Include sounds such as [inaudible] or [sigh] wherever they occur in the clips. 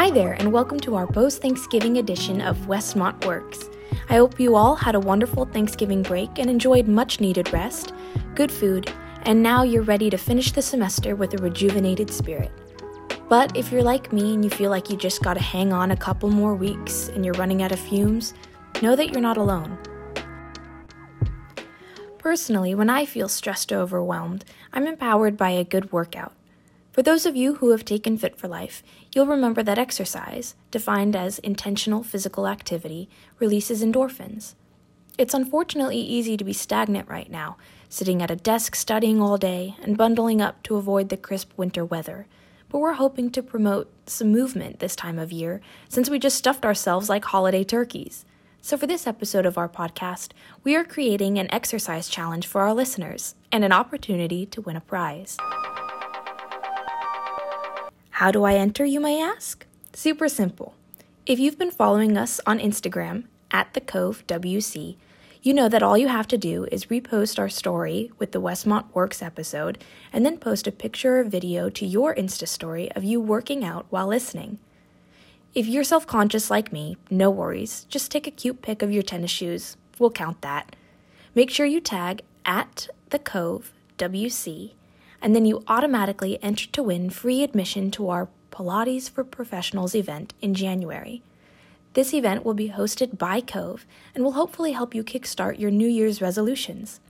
Hi there, and welcome to our post Thanksgiving edition of Westmont Works. I hope you all had a wonderful Thanksgiving break and enjoyed much needed rest, good food, and now you're ready to finish the semester with a rejuvenated spirit. But if you're like me and you feel like you just gotta hang on a couple more weeks and you're running out of fumes, know that you're not alone. Personally, when I feel stressed or overwhelmed, I'm empowered by a good workout. For those of you who have taken Fit for Life, you'll remember that exercise, defined as intentional physical activity, releases endorphins. It's unfortunately easy to be stagnant right now, sitting at a desk studying all day and bundling up to avoid the crisp winter weather. But we're hoping to promote some movement this time of year since we just stuffed ourselves like holiday turkeys. So, for this episode of our podcast, we are creating an exercise challenge for our listeners and an opportunity to win a prize. How do I enter, you may ask? Super simple. If you've been following us on Instagram at the Cove WC, you know that all you have to do is repost our story with the Westmont Works episode and then post a picture or video to your Insta story of you working out while listening. If you're self conscious like me, no worries. Just take a cute pic of your tennis shoes. We'll count that. Make sure you tag at the Cove WC and then you automatically enter to win free admission to our Pilates for Professionals event in January. This event will be hosted by Cove and will hopefully help you kickstart your New Year's resolutions.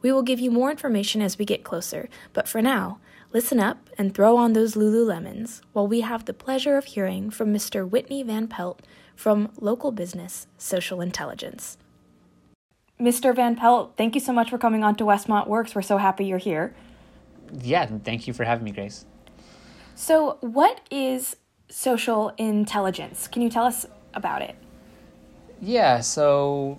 We will give you more information as we get closer, but for now, listen up and throw on those Lululemons while we have the pleasure of hearing from Mr. Whitney Van Pelt from local business Social Intelligence. Mr. Van Pelt, thank you so much for coming on to Westmont Works. We're so happy you're here yeah, thank you for having me, Grace. So, what is social intelligence? Can you tell us about it? Yeah, so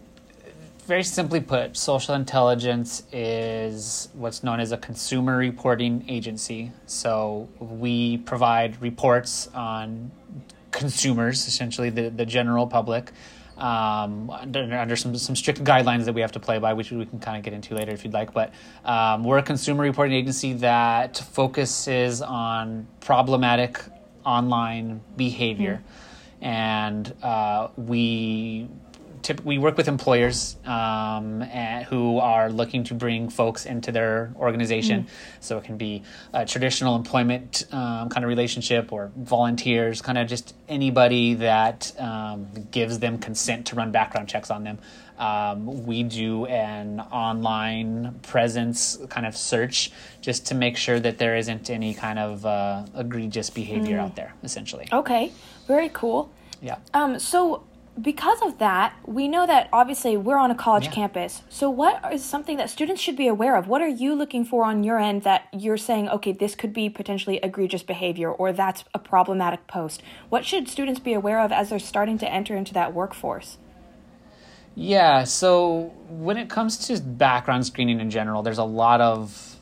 very simply put, social intelligence is what's known as a consumer reporting agency. So we provide reports on consumers, essentially the, the general public, um, under, under, some, some strict guidelines that we have to play by, which we can kind of get into later if you'd like. But um, we're a consumer reporting agency that focuses on problematic online behavior. Mm-hmm. And uh, we tip, we work with employers um, who are looking to bring folks into their organization. Mm. So it can be a traditional employment um, kind of relationship or volunteers, kind of just anybody that um, gives them consent to run background checks on them. Um, we do an online presence kind of search just to make sure that there isn't any kind of uh, egregious behavior mm. out there, essentially. Okay, very cool. Yeah. Um, so because of that, we know that obviously we're on a college yeah. campus. So, what is something that students should be aware of? What are you looking for on your end that you're saying, okay, this could be potentially egregious behavior or that's a problematic post? What should students be aware of as they're starting to enter into that workforce? Yeah, so when it comes to background screening in general, there's a lot of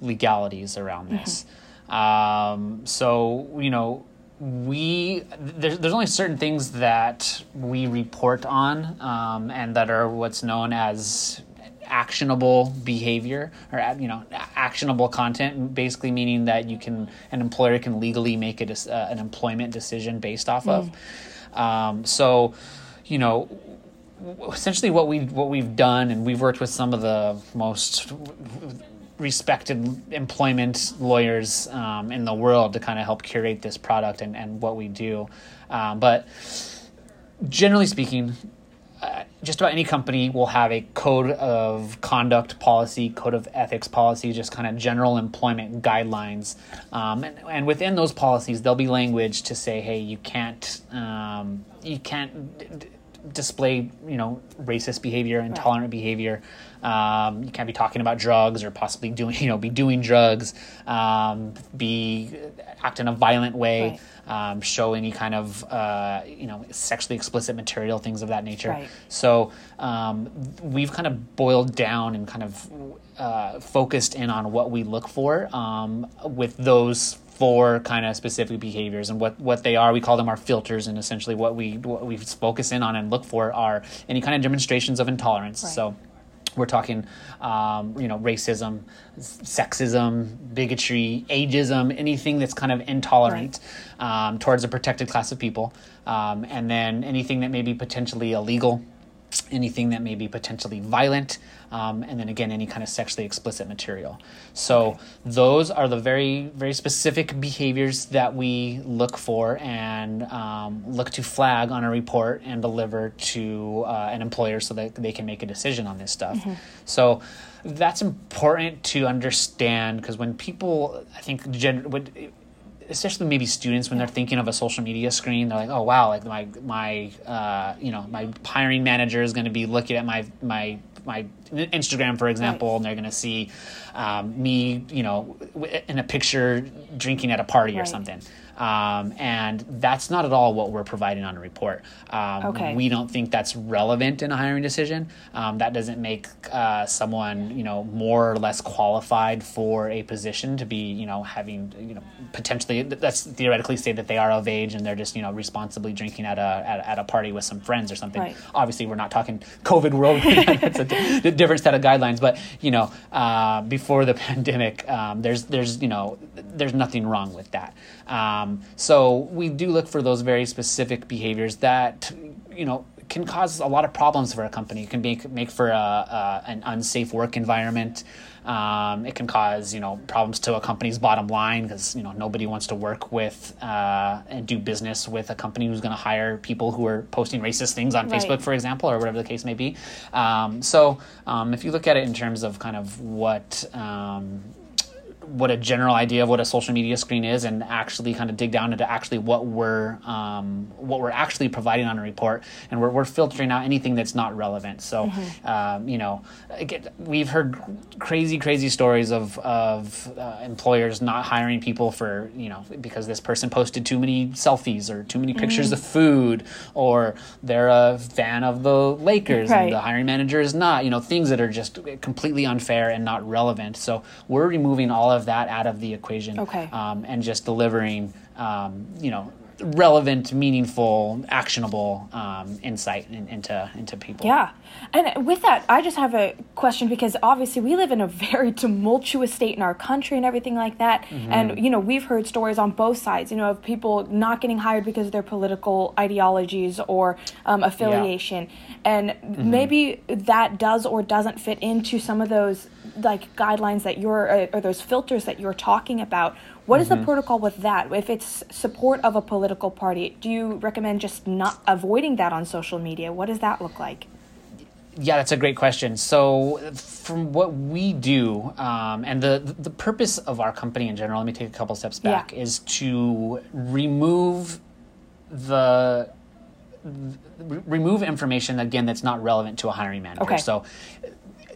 legalities around this. Mm-hmm. Um, so, you know, we there's, there's only certain things that we report on um, and that are what's known as actionable behavior or you know actionable content basically meaning that you can an employer can legally make it a, uh, an employment decision based off mm. of um, so you know essentially what we what we've done and we've worked with some of the most respected employment lawyers um, in the world to kind of help curate this product and, and what we do. Um, but generally speaking, uh, just about any company will have a code of conduct policy, code of ethics policy, just kind of general employment guidelines. Um, and, and, within those policies, there'll be language to say, hey, you can't, um, you can't d- display, you know, racist behavior, intolerant right. behavior. Um, you can't be talking about drugs or possibly doing, [laughs] you know, be doing drugs, um, be act in a violent way, right. um, show any kind of, uh, you know, sexually explicit material, things of that nature. Right. So um, we've kind of boiled down and kind of uh, focused in on what we look for um, with those four kind of specific behaviors and what, what they are we call them our filters and essentially what we what we focus in on and look for are any kind of demonstrations of intolerance right. so we're talking, um, you know, racism, sexism, bigotry, ageism, anything that's kind of intolerant right. um, towards a protected class of people, um, and then anything that may be potentially illegal anything that may be potentially violent, um, and then again, any kind of sexually explicit material. So, those are the very, very specific behaviors that we look for and um, look to flag on a report and deliver to uh, an employer so that they can make a decision on this stuff. Mm-hmm. So, that's important to understand because when people, I think, gen- would especially maybe students when they're thinking of a social media screen they're like oh wow like my my uh, you know my hiring manager is going to be looking at my my my Instagram, for example, right. and they're going to see um, me, you know, in a picture drinking at a party right. or something. Um, and that's not at all what we're providing on a report. Um, okay. We don't think that's relevant in a hiring decision. Um, that doesn't make uh, someone, you know, more or less qualified for a position to be, you know, having, you know, potentially, that's theoretically say that they are of age and they're just, you know, responsibly drinking at a, at, at a party with some friends or something. Right. Obviously, we're not talking COVID world. [laughs] it's a d- different set of guidelines, but, you know, uh, before the [laughs] pandemic, um, there's, there's, you know, there's nothing wrong with that. Um, so we do look for those very specific behaviors that you know can cause a lot of problems for a company. It can make make for a, a an unsafe work environment. Um, it can cause you know problems to a company's bottom line because you know nobody wants to work with uh, and do business with a company who's going to hire people who are posting racist things on right. Facebook, for example, or whatever the case may be. Um, so um, if you look at it in terms of kind of what um, what a general idea of what a social media screen is and actually kind of dig down into actually what we're um, what we're actually providing on a report and we're, we're filtering out anything that's not relevant so mm-hmm. um, you know we've heard crazy crazy stories of, of uh, employers not hiring people for you know because this person posted too many selfies or too many pictures mm-hmm. of food or they're a fan of the Lakers right. and the hiring manager is not you know things that are just completely unfair and not relevant so we're removing all of that out of the equation. Okay. Um, and just delivering, um, you know, relevant, meaningful, actionable um, insight in, into into people. Yeah, and with that, I just have a question because obviously we live in a very tumultuous state in our country and everything like that. Mm-hmm. And you know, we've heard stories on both sides. You know, of people not getting hired because of their political ideologies or um, affiliation, yeah. and mm-hmm. maybe that does or doesn't fit into some of those like guidelines that you're uh, or those filters that you're talking about what is mm-hmm. the protocol with that? If it's support of a political party, do you recommend just not avoiding that on social media? What does that look like? Yeah, that's a great question. So, from what we do, um, and the the purpose of our company in general, let me take a couple steps back, yeah. is to remove the remove information again that's not relevant to a hiring manager. Okay. So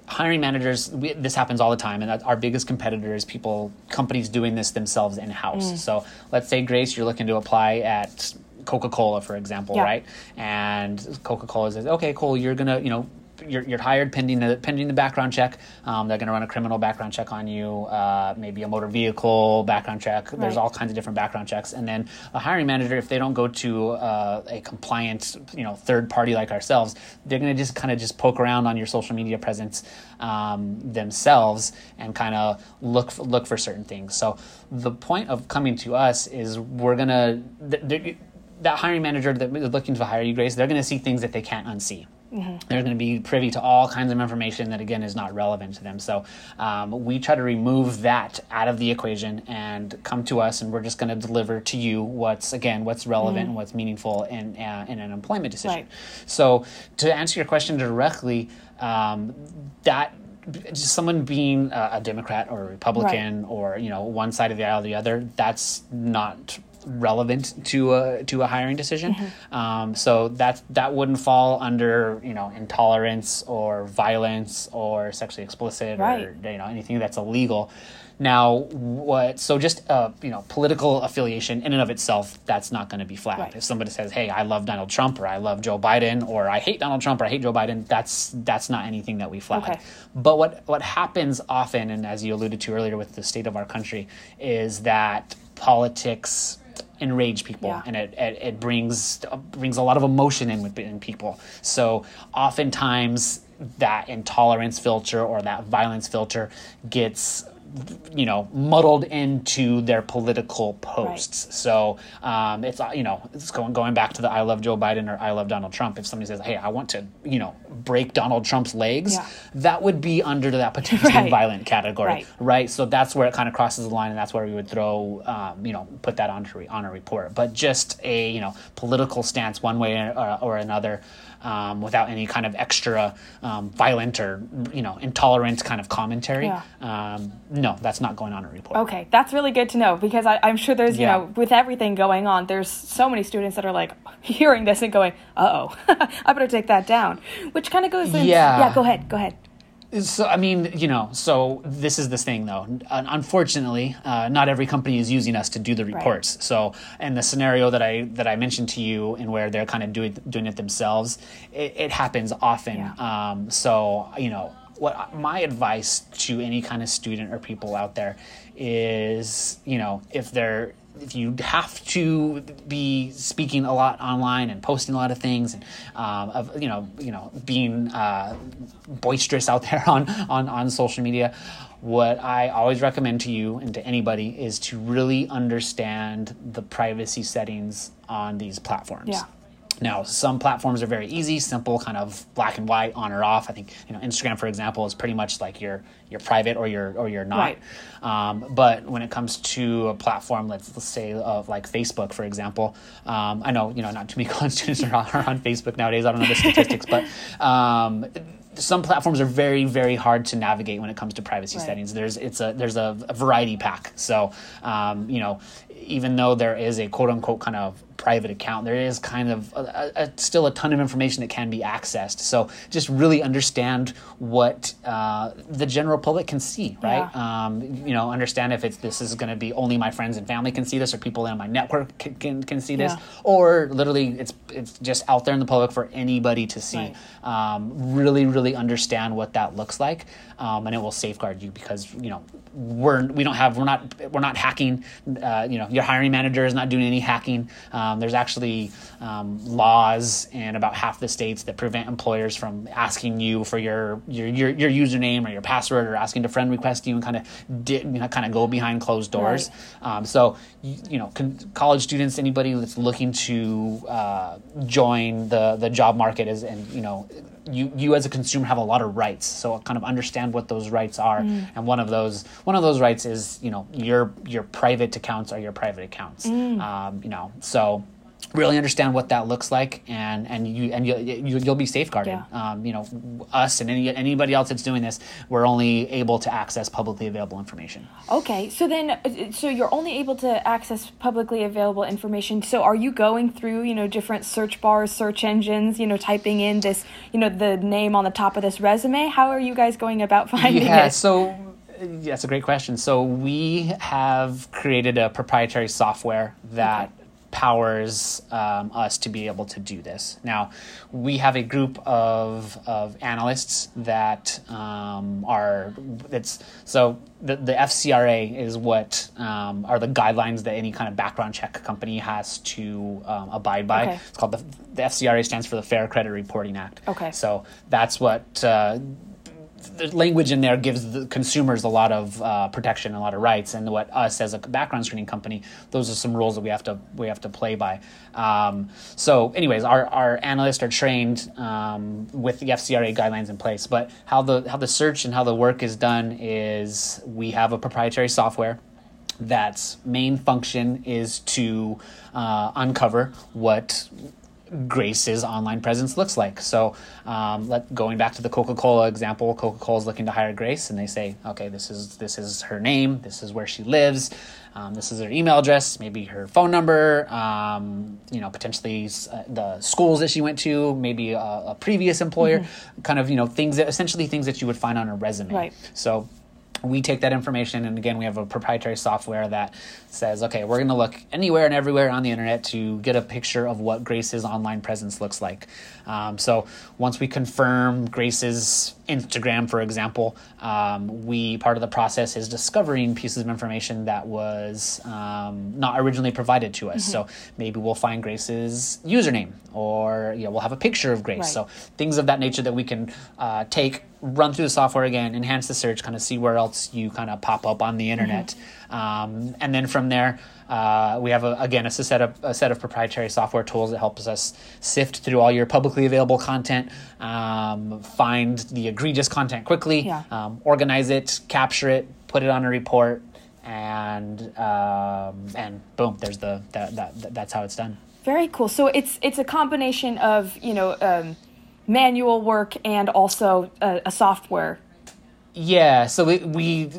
hiring managers we, this happens all the time and our biggest competitor is people companies doing this themselves in house mm. so let's say grace you're looking to apply at coca-cola for example yeah. right and coca-cola says okay cool you're gonna you know you're, you're hired pending the pending the background check. Um, they're going to run a criminal background check on you, uh, maybe a motor vehicle background check. Right. There's all kinds of different background checks, and then a hiring manager, if they don't go to uh, a compliant, you know, third party like ourselves, they're going to just kind of just poke around on your social media presence um, themselves and kind of look for, look for certain things. So the point of coming to us is we're gonna. that hiring manager that is looking to hire you, Grace, they're going to see things that they can't unsee. Mm-hmm. They're going to be privy to all kinds of information that, again, is not relevant to them. So um, we try to remove that out of the equation and come to us, and we're just going to deliver to you what's, again, what's relevant mm-hmm. and what's meaningful in, uh, in an employment decision. Right. So to answer your question directly, um, that just someone being a, a Democrat or a Republican right. or you know one side of the aisle or the other, that's not relevant to a to a hiring decision. Mm-hmm. Um, so that that wouldn't fall under you know intolerance or violence or sexually explicit right. or you know anything that's illegal. Now, what? So just uh, you know, political affiliation in and of itself, that's not going to be flagged. Right. If somebody says, "Hey, I love Donald Trump," or "I love Joe Biden," or "I hate Donald Trump," or "I hate Joe Biden," that's that's not anything that we flag. Okay. But what what happens often, and as you alluded to earlier with the state of our country, is that politics enrage people yeah. and it, it, it, brings brings a lot of emotion in, in people so oftentimes that intolerance filter or that violence filter gets you know muddled into their political posts right. so um, it's you know it's going going back to the i love joe biden or i love donald trump if somebody says hey i want to you know break donald trump's legs yeah. that would be under that potentially [laughs] right. violent category right. right. so that's where it kind of crosses the line and that's where we would throw um, you know put that on, on a report but just a you know political stance one way or, or another um, without any kind of extra um, violent or you know intolerant kind of commentary. Yeah. Um, no, that's not going on a report. Okay, that's really good to know because I, am sure there's you yeah. know with everything going on, there's so many students that are like [laughs] hearing this and going, "Uh oh, [laughs] I better take that down," which kind of goes. Into, yeah. Yeah. Go ahead. Go ahead. So I mean, you know, so this is this thing though. Unfortunately, uh, not every company is using us to do the reports. Right. So, in the scenario that I that I mentioned to you, and where they're kind of doing doing it themselves, it, it happens often. Yeah. Um, so, you know, what my advice to any kind of student or people out there is, you know, if they're if you have to be speaking a lot online and posting a lot of things and um, of you know you know being uh, boisterous out [laughs] there on, on on social media what i always recommend to you and to anybody is to really understand the privacy settings on these platforms. Yeah now, some platforms are very easy, simple, kind of black and white, on or off. I think you know Instagram, for example, is pretty much like you're you're private or you're or you're not. Right. Um, but when it comes to a platform, let's, let's say of like Facebook, for example, um, I know you know not too many [laughs] college students are on, are on Facebook nowadays. I don't know the statistics, but um, some platforms are very very hard to navigate when it comes to privacy right. settings there's it's a there's a, a variety pack so um, you know even though there is a quote unquote kind of private account, there is kind of a, a, still a ton of information that can be accessed. So just really understand what uh, the general public can see, right? Yeah. Um, you know, understand if it's this is going to be only my friends and family can see this, or people in my network can can, can see this, yeah. or literally it's it's just out there in the public for anybody to see. Right. Um, really, really understand what that looks like, um, and it will safeguard you because you know we're we don't have we're not we're not hacking. Uh, you know, your hiring manager is not doing any hacking. Um, there's actually um, laws in about half the states that prevent employers from asking you for your your your, your username or your password or asking to friend request you and kind of di- you know, kind of go behind closed doors. Right. Um, so you know, con- college students, anybody that's looking to uh, join the the job market is and you know you you as a consumer have a lot of rights so kind of understand what those rights are mm. and one of those one of those rights is you know your your private accounts are your private accounts mm. um, you know so really understand what that looks like and and you and you, you will be safeguarded yeah. um, you know us and any anybody else that's doing this we're only able to access publicly available information okay so then so you're only able to access publicly available information so are you going through you know different search bars search engines you know typing in this you know the name on the top of this resume how are you guys going about [laughs] finding it? yeah, it so that's a great question. So we have created a proprietary software that okay powers um, us to be able to do this. Now, we have a group of, of analysts that um, are it's so the, the FCRA is what um, are the guidelines that any kind of background check company has to um, abide by. Okay. It's called the the FCRA stands for the Fair Credit Reporting Act. Okay. So that's what uh, the language in there gives the consumers a lot of uh, protection, a lot of rights, and what us as a background screening company, those are some rules that we have to we have to play by. Um, so, anyways, our, our analysts are trained um, with the FCRA guidelines in place. But how the how the search and how the work is done is we have a proprietary software that's main function is to uh, uncover what Grace's online presence looks like. So, um, let going back to the Coca Cola example, Coca Cola is looking to hire Grace, and they say, okay, this is this is her name, this is where she lives, um, this is her email address, maybe her phone number, um, you know, potentially uh, the schools that she went to, maybe a, a previous employer, mm-hmm. kind of you know things that essentially things that you would find on a resume. Right. So we take that information and again we have a proprietary software that says okay we're going to look anywhere and everywhere on the internet to get a picture of what grace's online presence looks like um, so once we confirm grace's instagram for example um, we part of the process is discovering pieces of information that was um, not originally provided to us mm-hmm. so maybe we'll find grace's username or you know, we'll have a picture of grace right. so things of that nature that we can uh, take run through the software again, enhance the search, kind of see where else you kind of pop up on the internet, mm-hmm. um, and then from there, uh, we have a, again a set of a set of proprietary software tools that helps us sift through all your publicly available content, um, find the egregious content quickly, yeah. um, organize it, capture it, put it on a report, and um, and boom, there's the that, that that's how it's done. Very cool. So it's it's a combination of you know um, manual work and also a, a software yeah, so we, we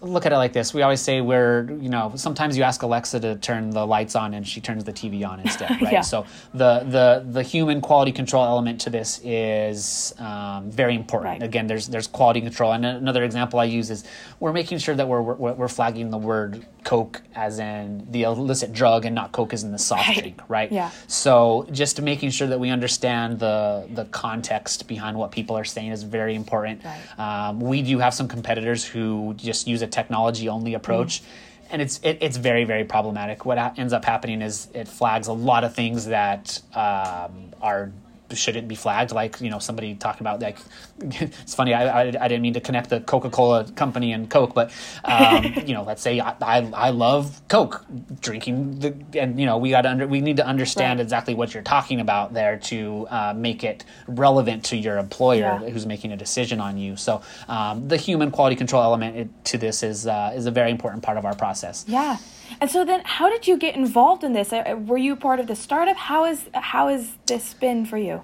look at it like this. We always say we're, you know, sometimes you ask Alexa to turn the lights on and she turns the TV on instead, [laughs] right? yeah. So the, the, the human quality control element to this is um, very important. Right. Again, there's, there's quality control. And another example I use is we're making sure that we're, we're, we're flagging the word Coke as in the illicit drug and not Coke as in the soft right. drink, right? Yeah. So just making sure that we understand the, the context behind what people are saying is very important. Right. Um, we do have some competitors who just use a technology only approach. Mm. And it's it, it's very very problematic. What ends up happening is it flags a lot of things that um, are shouldn't be flagged. Like you know, somebody talking about like [laughs] it's funny. I, I, I didn't mean to connect the Coca Cola company and Coke, but um, [laughs] you know, let's say I, I, I love Coke drinking the and you know we got to under we need to understand right. exactly what you're talking about there to uh, make it relevant to your employer yeah. who's making a decision on you. So um, the human quality control element to this is uh, is a very important part of our process. Yeah. And so then, how did you get involved in this? Uh, were you part of the startup? How is how has this been for you?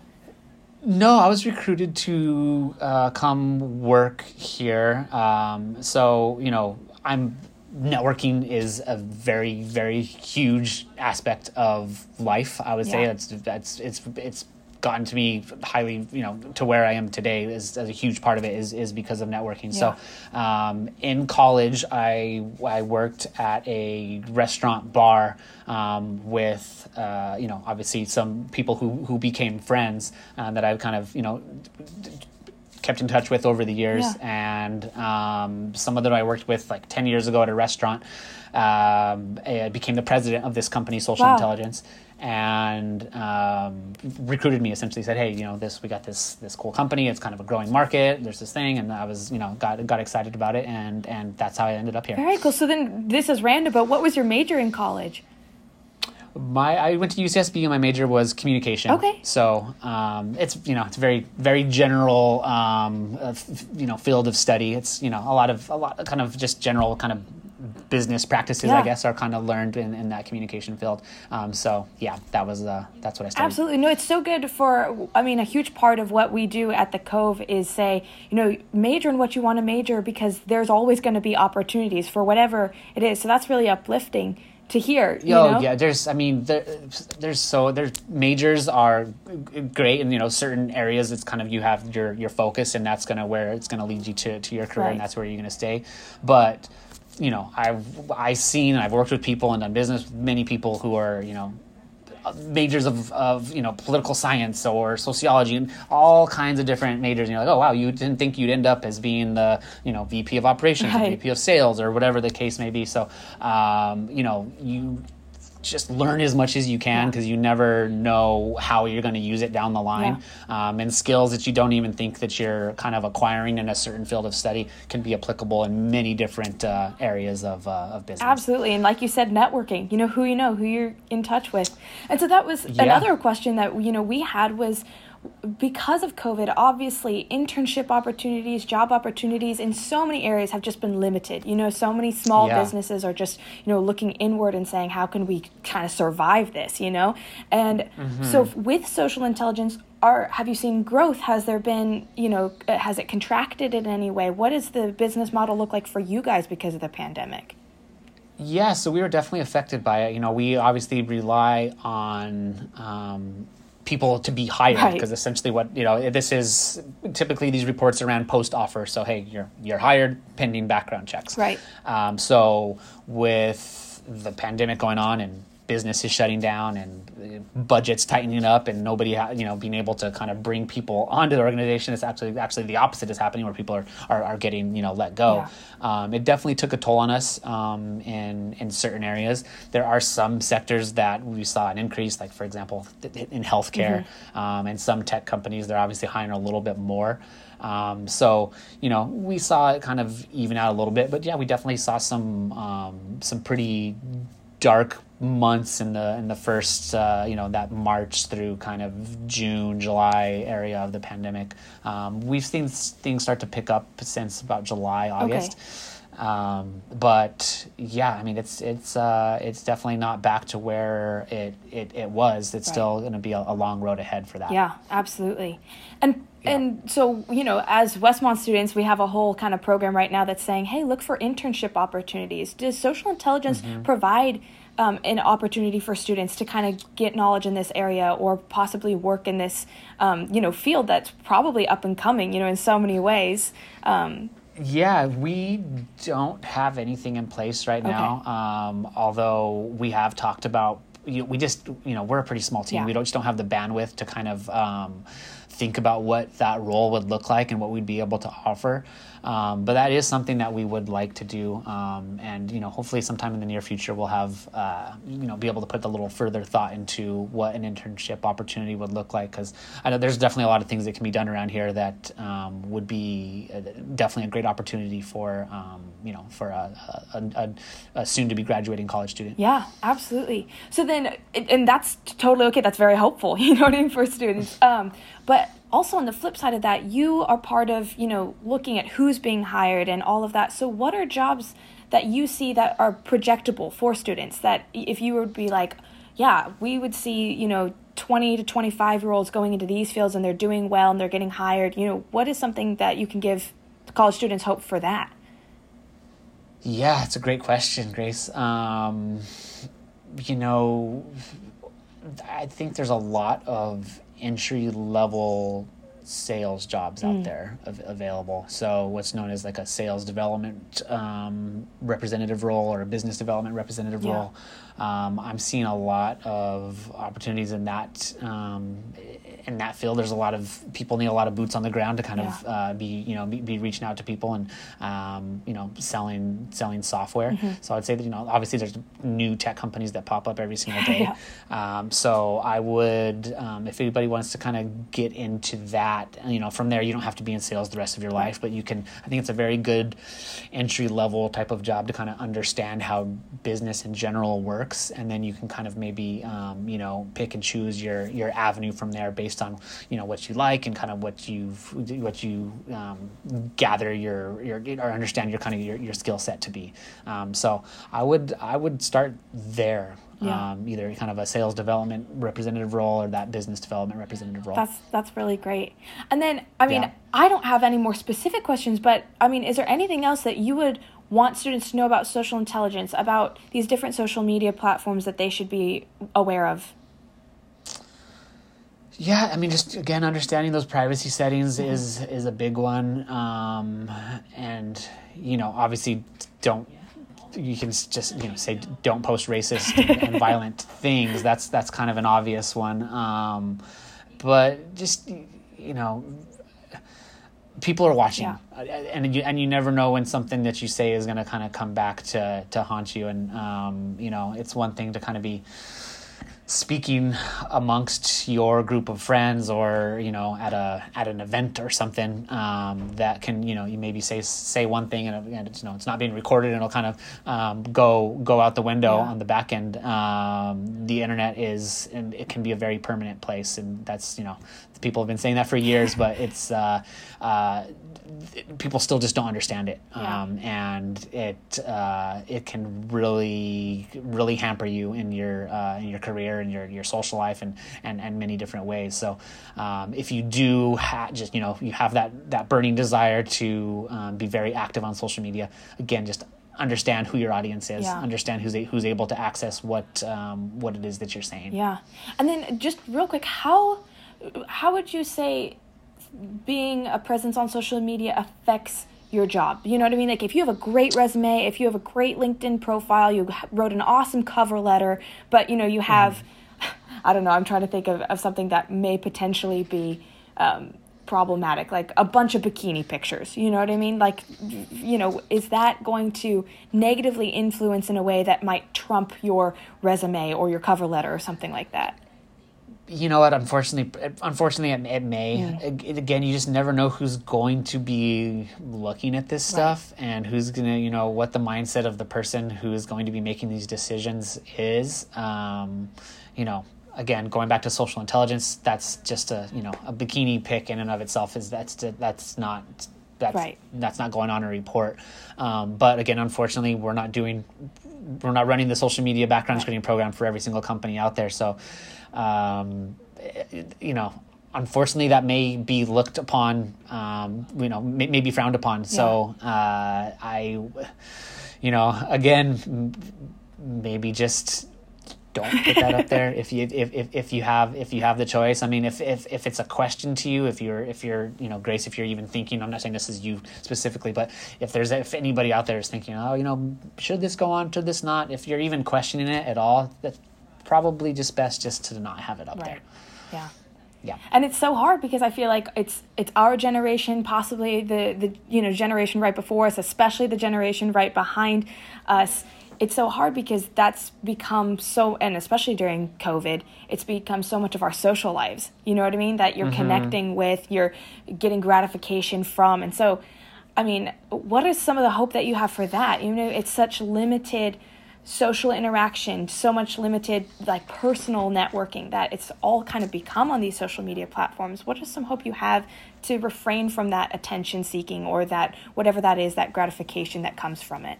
No, I was recruited to uh, come work here. Um, so you know, I'm networking is a very very huge aspect of life. I would yeah. say that's that's it's it's gotten to me highly, you know, to where I am today is, as a huge part of it is, is because of networking. Yeah. So, um, in college, I, I worked at a restaurant bar, um, with, uh, you know, obviously some people who, who became friends, uh, that I've kind of, you know, kept in touch with over the years. Yeah. And, um, some of them I worked with like 10 years ago at a restaurant, um, I became the president of this company, Social wow. Intelligence and um, recruited me essentially said hey you know this we got this this cool company it's kind of a growing market there's this thing and i was you know got got excited about it and and that's how i ended up here very cool so then this is random but what was your major in college my I went to UCSB and my major was communication. Okay. So um, it's you know it's very very general um, uh, f- you know field of study. It's you know a lot of a lot kind of just general kind of business practices, yeah. I guess, are kind of learned in, in that communication field. Um, so yeah, that was uh, that's what I studied. Absolutely, no, it's so good for. I mean, a huge part of what we do at the Cove is say, you know, major in what you want to major because there's always going to be opportunities for whatever it is. So that's really uplifting to hear. You know? yeah, there's I mean there, there's so there's majors are great in you know certain areas. It's kind of you have your your focus and that's gonna where it's gonna lead you to to your career right. and that's where you're gonna stay. But you know, I've I've seen and I've worked with people and done business with many people who are you know majors of, of you know political science or sociology and all kinds of different majors and you're like oh wow you didn't think you'd end up as being the you know vp of operations right. or vp of sales or whatever the case may be so um, you know you just learn as much as you can because yeah. you never know how you're going to use it down the line. Yeah. Um, and skills that you don't even think that you're kind of acquiring in a certain field of study can be applicable in many different uh, areas of, uh, of business. Absolutely. And like you said, networking, you know, who you know, who you're in touch with. And so that was yeah. another question that, you know, we had was, because of COVID, obviously, internship opportunities, job opportunities in so many areas have just been limited. You know, so many small yeah. businesses are just, you know, looking inward and saying, how can we kind of survive this, you know? And mm-hmm. so with social intelligence, are have you seen growth? Has there been, you know, uh, has it contracted in any way? What does the business model look like for you guys because of the pandemic? Yeah, so we were definitely affected by it. You know, we obviously rely on um, people to be hired Right. because essentially what you know this is typically these reports around post offer so hey you're you're hired pending background checks Right. um, so with the pandemic going on and business is shutting down and uh, budgets tightening up and nobody ha- you know being able to kind of bring people onto the organization it's actually actually the opposite is happening where people are are, are getting you know let go. Um, it definitely took a toll on us um, in in certain areas. There are some sectors that we saw an increase like for example th- in healthcare. Um, and some tech companies they're obviously hiring a little bit more. Um, so you know we saw it kind of even out a little bit but yeah we definitely saw some um, some pretty dark months in the in the first uh, you know that March through kind of June July area of the pandemic. Um, we've seen things start to pick up since about July August. Um, but yeah, I mean it's it's uh, it's definitely not back to where it it, it was. It's Right. still going to be a, a long road ahead for that. Yeah, absolutely. And Yeah. and so, you know, as Westmont students, we have a whole kind of program right now that's saying, "Hey, look for internship opportunities." Does social intelligence Mm-hmm. provide um, an opportunity for students to kind of get knowledge in this area or possibly work in this, um, you know, field that's probably up and coming, you know, in so many ways? Um, Yeah, we don't have anything in place right now. Um, although we have talked about, you we just, you know, we're a pretty small team. Yeah. We don't just don't have the bandwidth to kind of um, think about what that role would look like and what we'd be able to offer. Um, but that is something that we would like to do, um, and you know, hopefully, sometime in the near future, we'll have uh, you know be able to put a little further thought into what an internship opportunity would look like. Because I know there's definitely a lot of things that can be done around here that um, would be uh, definitely a great opportunity for um, you know for a, a, a, a soon to be graduating college student. Yeah, absolutely. So then, and that's totally okay. That's very helpful, [laughs] you know what I mean, for students. Um, but also on the flip side of that, you are part of, you know, looking at who's being hired and all of that. So what are jobs that you see that are projectable for students that if you would be like, yeah, we would see, you know, 20 to 25 year olds going into these fields and they're doing well and they're getting hired, you know, what is something that you can give college students hope for that? Yeah, it's a great question, Grace. Um, you know, I think there's a lot of entry level sales jobs out there av- available. So, what's known as like a sales development um, representative role or a business development representative Yeah. role. Um, I'm seeing a lot of opportunities in that um, in that field. There's a lot of people need a lot of boots on the ground to kind of uh, be you know be, be reaching out to people and um, you know selling selling software. Mm-hmm. So I'd say that you know obviously there's new tech companies that pop up every single day. [laughs] um, so I would um, if anybody wants to kind of get into that, you know, from there you don't have to be in sales the rest of your life, but you can. I think it's a very good entry level type of job to kind of understand how business in general works, and then you can kind of maybe um, you know pick and choose your your avenue from there based on you know what you like and kind of what you've what you um, gather your your or understand your kind of your, your skill set to be. Um, so I would I would start there. Yeah. Um, either kind of a sales development representative role or that business development representative role. That's that's really great. And then I mean, Yeah. I don't have any more specific questions, but I mean, is there anything else that you would want students to know about social intelligence, about these different social media platforms that they should be aware of? Yeah, I mean, just again, understanding those privacy settings is is a big one, um, and you know, obviously, don't you can just you know say don't post racist and, [laughs] violent things. That's that's kind of an obvious one, um, but just you know, people are watching, Yeah. Uh, and you and you never know when something that you say is going to kind of come back to to haunt you, and um, you know, it's one thing to kind of be speaking amongst your group of friends or you know at a at an event or something um, that can you know you maybe say say one thing and, and it's, you know it's not being recorded and it'll kind of um, go go out the window Yeah. on the back end um, the internet is and it can be a very permanent place and that's you know people have been saying that for years but [laughs] it's uh, uh, people still just don't understand it Yeah. um, and it uh, it can really really hamper you in your uh, in your career and your your social life and and, and many different ways. So um, if you do ha- just you know you have that that burning desire to um, be very active on social media, again just understand who your audience is, Yeah. understand who's a, who's able to access what um, what it is that you're saying. Yeah. And then just real quick, how how would you say being a presence on social media affects your job? You know what I mean? Like if you have a great resume, if you have a great LinkedIn profile, you wrote an awesome cover letter, but you know, you have [laughs] I don't know, I'm trying to think of, of something that may potentially be um, problematic, like a bunch of bikini pictures. You know what I mean? Like, you know, is that going to negatively influence in a way that might trump your resume or your cover letter or something like that? You know what? Unfortunately, unfortunately, it, it may. Ag- Again, you just never know who's going to be looking at this stuff and who's gonna, you know, what the mindset of the person who is going to be making these decisions is. Um, you know, again, going back to social intelligence, that's just a, you know, a bikini pic in and of itself is that's that's not that's Right. that's not going on a report. Um, but again, unfortunately, we're not doing we're not running the social media background screening program for every single company out there. So, um, you know, unfortunately, that may be looked upon, um, you know, may, may be frowned upon. So, uh, I, you know, again, maybe just don't put that up there. If you if, if, if you have if you have the choice. I mean if, if if it's a question to you if you're if you're you know grace if you're even thinking i'm not saying this is you specifically but if there's if anybody out there is thinking oh you know should this go on should this not? If you're even questioning it at all that's probably just best just to not have it up there. Yeah. yeah. And it's so hard because I feel like it's it's our generation, possibly the the you know generation right before us, especially the generation right behind us. It's so hard because that's become so, and especially during COVID, it's become so much of our social lives. You know what I mean? That you're mm-hmm. connecting with, you're getting gratification from, and so, I mean, what is some of the hope that you have for that? You know, it's such limited social interaction, so much limited like personal networking that it's all kind of become on these social media platforms. What is some hope you have to refrain from that attention seeking or that whatever that is, that gratification that comes from it?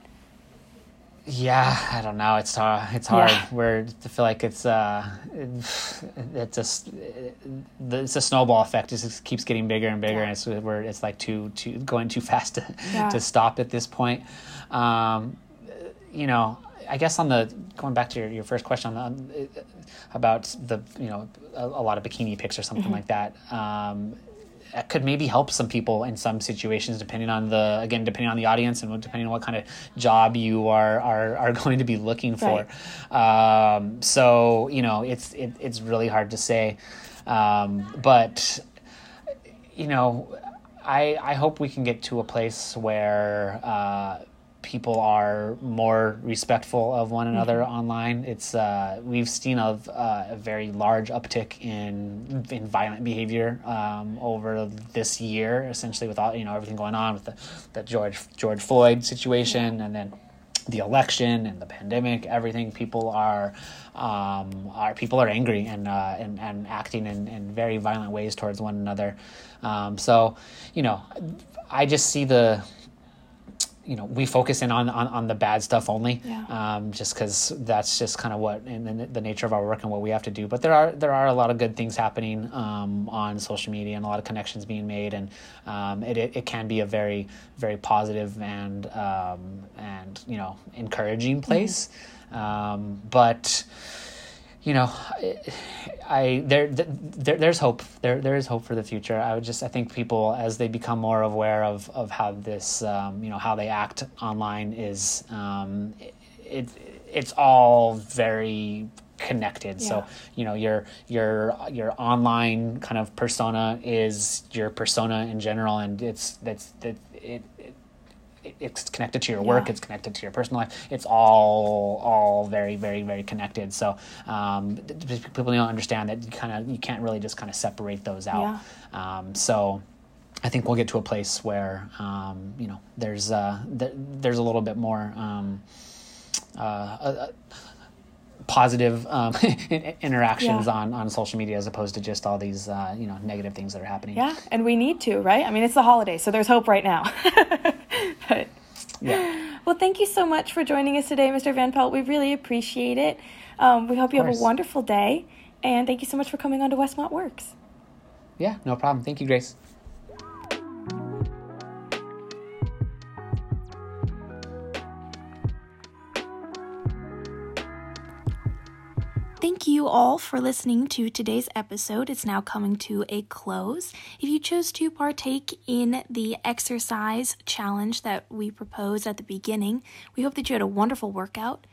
Yeah, I don't know. It's uh, it's hard. Yeah. Where I feel like it's uh, it's just it's a snowball effect. It just keeps getting bigger and bigger, Yeah. and it's where it's like too too going too fast to Yeah. to stop at this point. Um, you know, I guess on the going back to your, your first question on the, about the you know a, a lot of bikini pics or something like that. Um, that could maybe help some people in some situations, depending on the again depending on the audience and depending on what kind of job you are are, are [laughs] going to be looking for. Um, so you know, it's it, it's really hard to say, um, but you know, I I hope we can get to a place where uh, people are more respectful of one another online. It's uh, we've seen a, uh, a very large uptick in in violent behavior um, over this year, essentially with all you know everything going on with the, the George George Floyd situation, and then the election and the pandemic, everything, people are um, are people are angry and uh, and, and acting in, in very violent ways towards one another. Um, so, you know, I just see the you know we focus in on on, on the bad stuff only Yeah. um, just because that's just kind of what and, the, the nature of our work and what we have to do. But there are there are a lot of good things happening um, on social media and a lot of connections being made and um, it, it, it can be a very very positive and um, and you know encouraging place. Um, but you know, I, I there, there there's hope. There there is hope for the future. I would just I think people as they become more aware of of how this um, you know how they act online is um, it, it it's all very connected. So you know your your your online kind of persona is your persona in general, and it's that's that it. it it's connected to your work Yeah. it's connected to your personal life it's all all very very very connected. So um, people don't understand that you kind of you can't really just kind of separate those out. Um, so I think we'll get to a place where um, you know there's uh, th- there's a little bit more um, uh, uh, positive um, [laughs] interactions Yeah. on, on social media as opposed to just all these uh, you know negative things that are happening. Yeah, and we need to, right? I mean, it's the holiday, so there's hope right now. [laughs] but Yeah. well, thank you so much for joining us today, Mr. Van Pelt. We really appreciate it. Um, we hope you have a wonderful day, and thank you so much for coming on to Westmont Works. Yeah, no problem. Thank you, Grace. Thank you all for listening to today's episode. It's now coming to a close. If you chose to partake in the exercise challenge that we proposed at the beginning, we hope that you had a wonderful workout.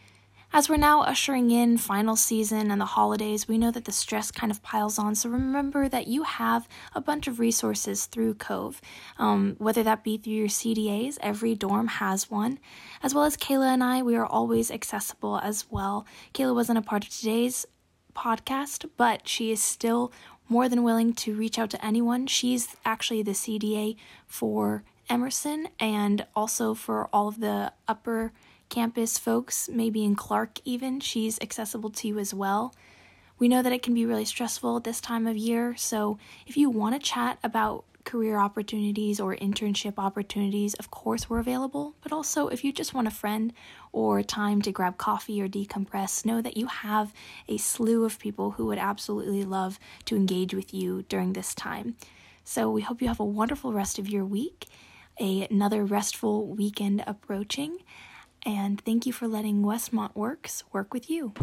As we're now ushering in final season and the holidays, we know that the stress kind of piles on. So remember that you have a bunch of resources through Cove, um, whether that be through your CDAs, every dorm has one, as well as Kayla and I, we are always accessible as well. Kayla wasn't a part of today's podcast, but she is still more than willing to reach out to anyone. She's actually the CDA for Emerson and also for all of the upper campus folks, maybe in Clark even, she's accessible to you as well. We know that it can be really stressful at this time of year, so if you want to chat about career opportunities or internship opportunities, of course, we're available. But also, if you just want a friend or time to grab coffee or decompress, know that you have a slew of people who would absolutely love to engage with you during this time. So, we hope you have a wonderful rest of your week, another restful weekend approaching and thank you for letting Westmont Works work with you.